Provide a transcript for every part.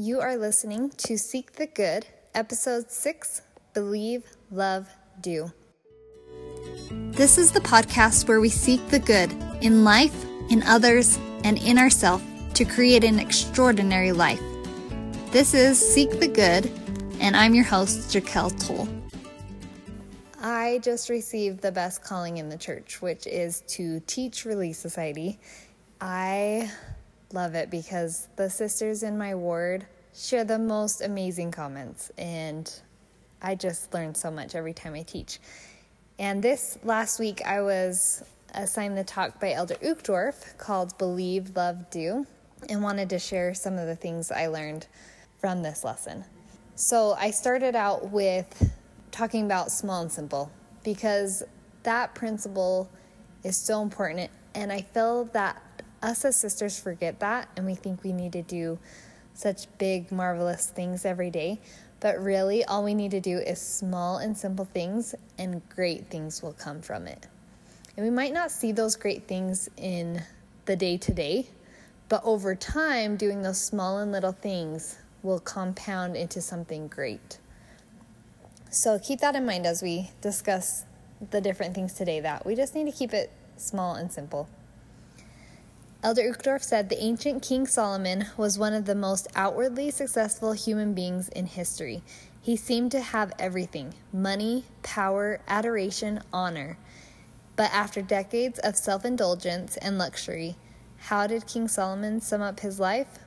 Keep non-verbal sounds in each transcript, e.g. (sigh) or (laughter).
You are listening to Seek the Good, Episode 6 Believe, Love, Do. This is the podcast where we seek the good in life, in others, and in ourselves to create an extraordinary life. This is Seek the Good, and I'm your host, Jaquel Toll. I just received the best calling in the church, which is to teach Relief Society. I love it because the sisters in my ward share the most amazing comments, and I just learn so much every time I teach. And this last week, I was assigned the talk by Elder Uchtdorf called Believe, Love, Do, and wanted to share some of the things I learned from this lesson. So I started out with talking about small and simple because that principle is so important. And I feel that us as sisters forget that and we think we need to do such big, marvelous things every day. But really, all we need to do is small and simple things, and great things will come from it. And we might not see those great things in the day to day, but over time, doing those small and little things will compound into something great. So keep that in mind as we discuss the different things today that we just need to keep it small and simple. Elder Uchtdorf said the ancient King Solomon was one of the most outwardly successful human beings in history. He seemed to have everything money, power, adoration, honor. But after decades of self indulgence and luxury, how did King Solomon sum up his life?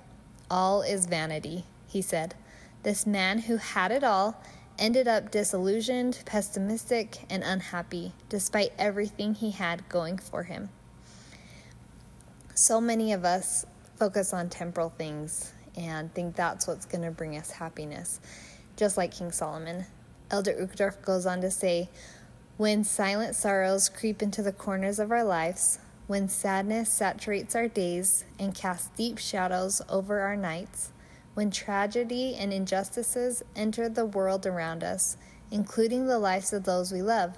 All is vanity, he said. This man who had it all ended up disillusioned, pessimistic, and unhappy despite everything he had going for him. So many of us focus on temporal things and think that's what's going to bring us happiness, just like King Solomon. Elder Uchtdorf goes on to say, when silent sorrows creep into the corners of our lives, when sadness saturates our days and casts deep shadows over our nights, when tragedy and injustices enter the world around us, including the lives of those we love.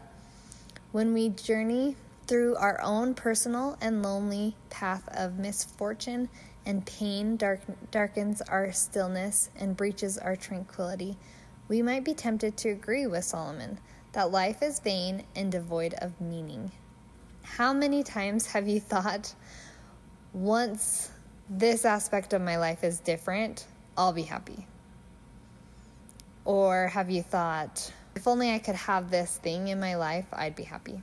When we journey through our own personal and lonely path of misfortune and pain dark, darkens our stillness and breaches our tranquility, we might be tempted to agree with Solomon that life is vain and devoid of meaning. How many times have you thought, once this aspect of my life is different, I'll be happy? Or have you thought, if only I could have this thing in my life, I'd be happy?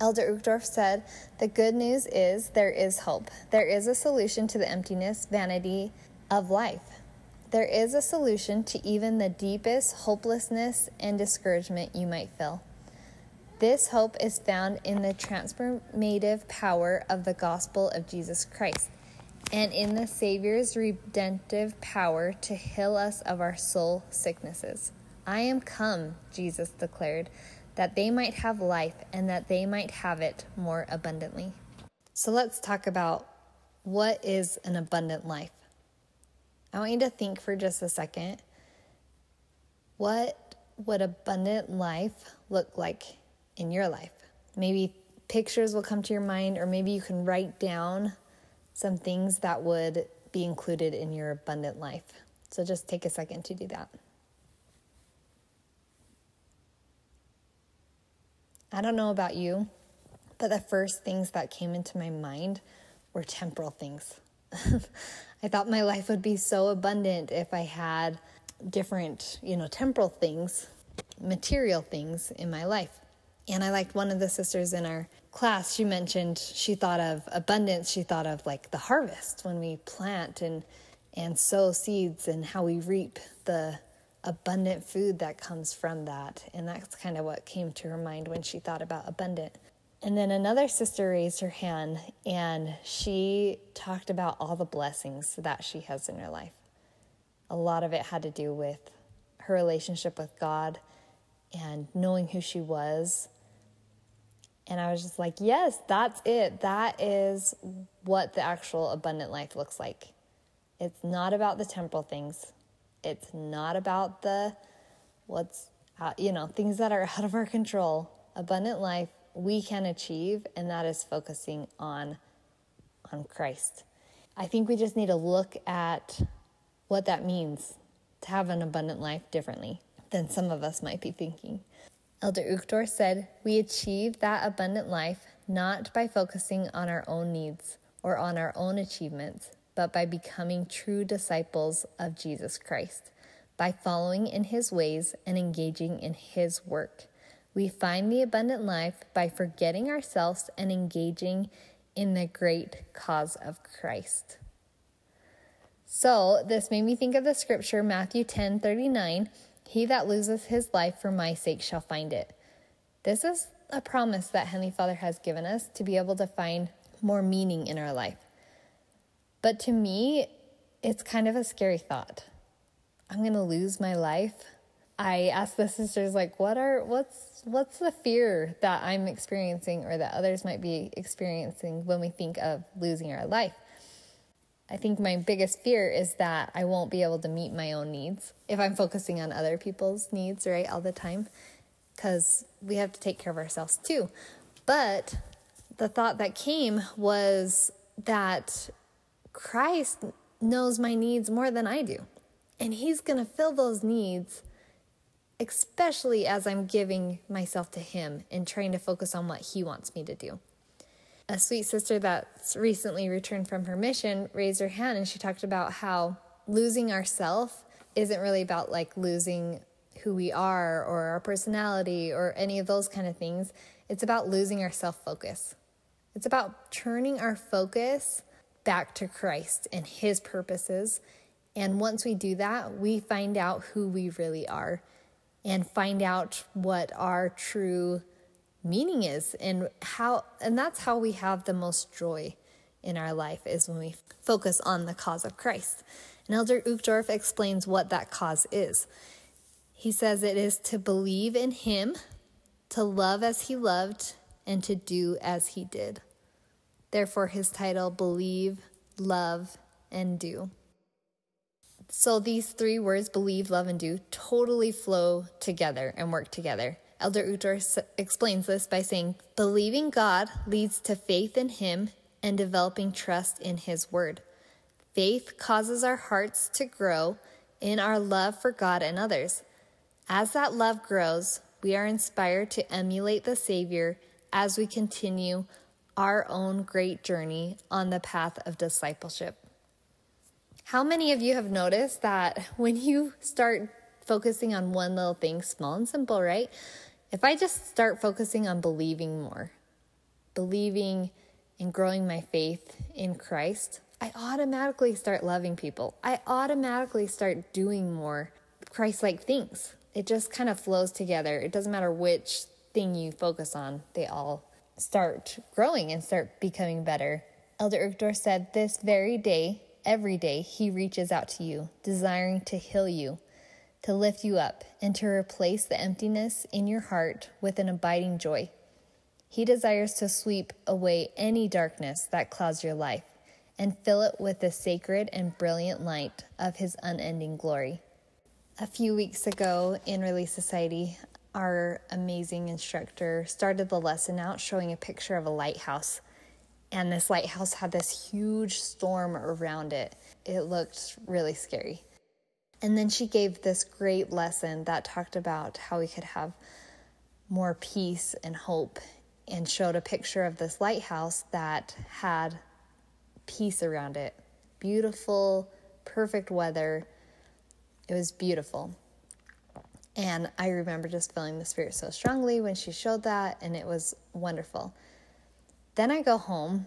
Elder Uchtdorf said, The good news is there is hope. There is a solution to the emptiness, vanity of life. There is a solution to even the deepest hopelessness and discouragement you might feel. This hope is found in the transformative power of the gospel of Jesus Christ and in the Savior's redemptive power to heal us of our soul sicknesses. I am come, Jesus declared, that they might have life and that they might have it more abundantly. So let's talk about what is an abundant life. I want you to think for just a second what would abundant life look like in your life? Maybe pictures will come to your mind, or maybe you can write down some things that would be included in your abundant life. So just take a second to do that. I don't know about you, but the first things that came into my mind were temporal things. (laughs) I thought my life would be so abundant if I had different, you know, temporal things, material things in my life. And I liked one of the sisters in our class, she mentioned she thought of abundance, she thought of like the harvest when we plant and and sow seeds and how we reap the abundant food that comes from that. And that's kind of what came to her mind when she thought about abundant. And then another sister raised her hand and she talked about all the blessings that she has in her life. A lot of it had to do with her relationship with God and knowing who she was and I was just like, yes, that's it. That is what the actual abundant life looks like. It's not about the temporal things. It's not about the what's out, you know, things that are (laughs) out of our control. Abundant life we can achieve and that is focusing on on Christ. I think we just need to look at what that means to have an abundant life differently than some of us might be thinking. Elder Uchtdorf said, We achieve that abundant life not by focusing on our own needs or on our own achievements, but by becoming true disciples of Jesus Christ, by following in his ways and engaging in his work. We find the abundant life by forgetting ourselves and engaging in the great cause of Christ. So, this made me think of the scripture Matthew 10 39 He that loses his life for my sake shall find it. This is a promise that Heavenly Father has given us to be able to find more meaning in our life. But to me, it's kind of a scary thought. I'm going to lose my life. I asked the sisters like what are what's what's the fear that I'm experiencing or that others might be experiencing when we think of losing our life? I think my biggest fear is that I won't be able to meet my own needs if I'm focusing on other people's needs, right, all the time, because we have to take care of ourselves too. But the thought that came was that Christ knows my needs more than I do, and He's going to fill those needs. Especially as I'm giving myself to Him and trying to focus on what He wants me to do a sweet sister that's recently returned from her mission raised her hand and she talked about how losing ourself isn't really about like losing who we are or our personality or any of those kind of things. It's about losing our self focus. It's about turning our focus back to Christ and His purposes. And once we do that, we find out who we really are and find out what our true meaning is and how and that's how we have the most joy in our life is when we focus on the cause of Christ. And Elder Uchtdorf explains what that cause is. He says it is to believe in him, to love as he loved, and to do as he did. Therefore his title believe, love, and do. So these three words believe, love, and do totally flow together and work together. Elder Uchtdorf explains this by saying, Believing God leads to faith in Him and developing trust in His Word. Faith causes our hearts to grow in our love for God and others. As that love grows, we are inspired to emulate the Savior as we continue our own great journey on the path of discipleship. How many of you have noticed that when you start focusing on one little thing, small and simple, right? If I just start focusing on believing more, believing and growing my faith in Christ, I automatically start loving people. I automatically start doing more Christ like things. It just kind of flows together. It doesn't matter which thing you focus on, they all start growing and start becoming better. Elder Uchtdorf said, This very day, every day, he reaches out to you, desiring to heal you to lift you up, and to replace the emptiness in your heart with an abiding joy. He desires to sweep away any darkness that clouds your life and fill it with the sacred and brilliant light of His unending glory. A few weeks ago in Relief Society, our amazing instructor started the lesson out showing a picture of a lighthouse. And this lighthouse had this huge storm around it. It looked really scary. And then she gave this great lesson that talked about how we could have more peace and hope and showed a picture of this lighthouse that had peace around it. Beautiful, perfect weather. It was beautiful. And I remember just feeling the spirit so strongly when she showed that, and it was wonderful. Then I go home,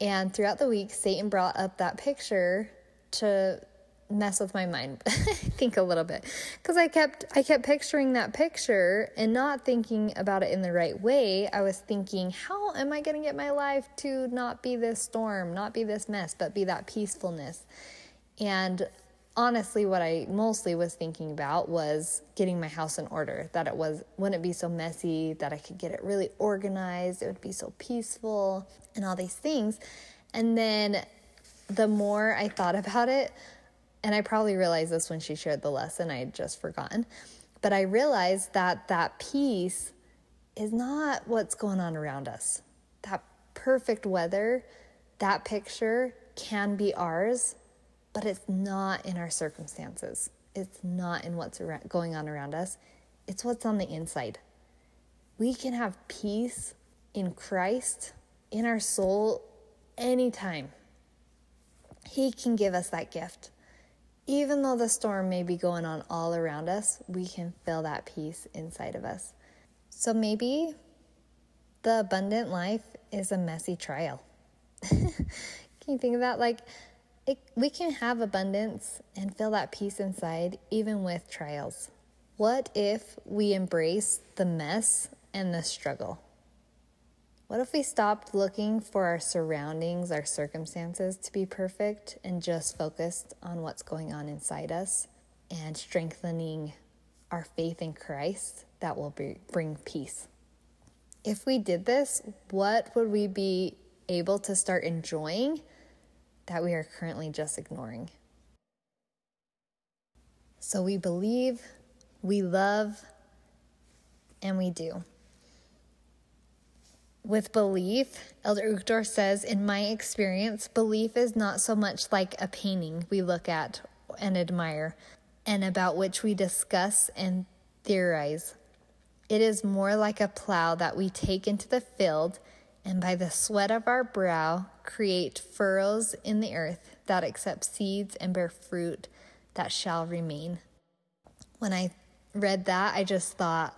and throughout the week, Satan brought up that picture to mess with my mind. (laughs) think a little bit because I kept I kept picturing that picture and not thinking about it in the right way. I was thinking, how am I going to get my life to not be this storm, not be this mess, but be that peacefulness? And honestly what I mostly was thinking about was getting my house in order, that it was wouldn't be so messy, that I could get it really organized, it would be so peaceful and all these things. And then the more I thought about it, and I probably realized this when she shared the lesson, I had just forgotten. But I realized that that peace is not what's going on around us. That perfect weather, that picture can be ours but it's not in our circumstances. It's not in what's going on around us. It's what's on the inside. We can have peace in Christ, in our soul, anytime. He can give us that gift. Even though the storm may be going on all around us, we can feel that peace inside of us. So maybe the abundant life is a messy trial. (laughs) can you think of that? Like, it, we can have abundance and feel that peace inside even with trials. What if we embrace the mess and the struggle? What if we stopped looking for our surroundings, our circumstances to be perfect and just focused on what's going on inside us and strengthening our faith in Christ that will bring peace? If we did this, what would we be able to start enjoying that we are currently just ignoring? So we believe, we love, and we do. With belief, Elder Uchtdorf says, in my experience, belief is not so much like a painting we look at and admire, and about which we discuss and theorize. It is more like a plow that we take into the field and by the sweat of our brow create furrows in the earth that accept seeds and bear fruit that shall remain. When I read that, I just thought,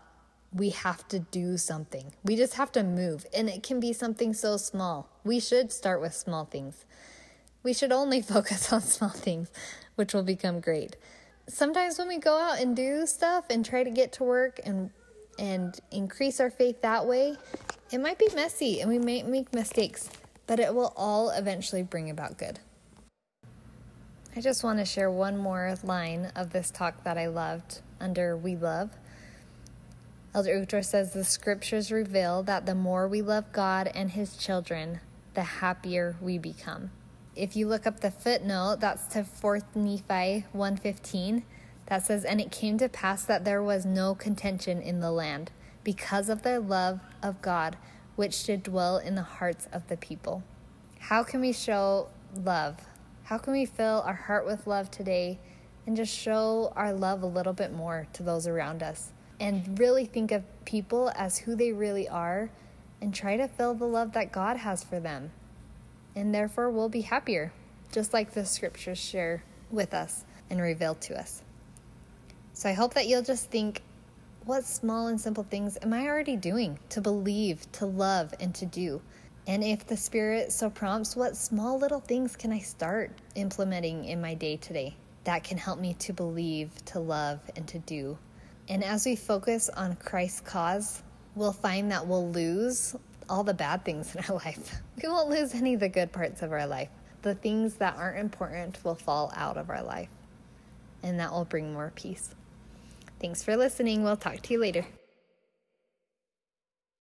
we have to do something. We just have to move. And it can be something so small. We should start with small things. We should only (laughs) focus on small things, which will become great. Sometimes when we go out and do stuff and try to get to work and and increase our faith that way, it might be messy and we may make mistakes, but it will all eventually bring about good. I just want to share one more line of this talk that I loved under We Love. Elder Uchtdorf says the scriptures reveal that the more we love God and his children, the happier we become. If you look up the footnote, that's to 4th Nephi 115 that says, And it came to pass that there was no contention in the land, because of their love of God, which did dwell in the hearts of the people. How can we show love? How can we fill our heart with love today and just show our love a little bit more to those around us? And really think of people as who they really are and try to fill the love that God has for them. And therefore, we'll be happier, just like the scriptures share with us and reveal to us. So I hope that you'll just think, what small and simple things am I already doing to believe, to love, and to do? And if the Spirit so prompts, what small little things can I start implementing in my day today that can help me to believe, to love, and to do? And as we focus on Christ's cause, we'll find that we'll lose all the bad things in (laughs) our life. We won't lose any of the good parts of our life. The things that aren't important will fall out of our life, and that will bring more peace. Thanks for listening. We'll talk to you later.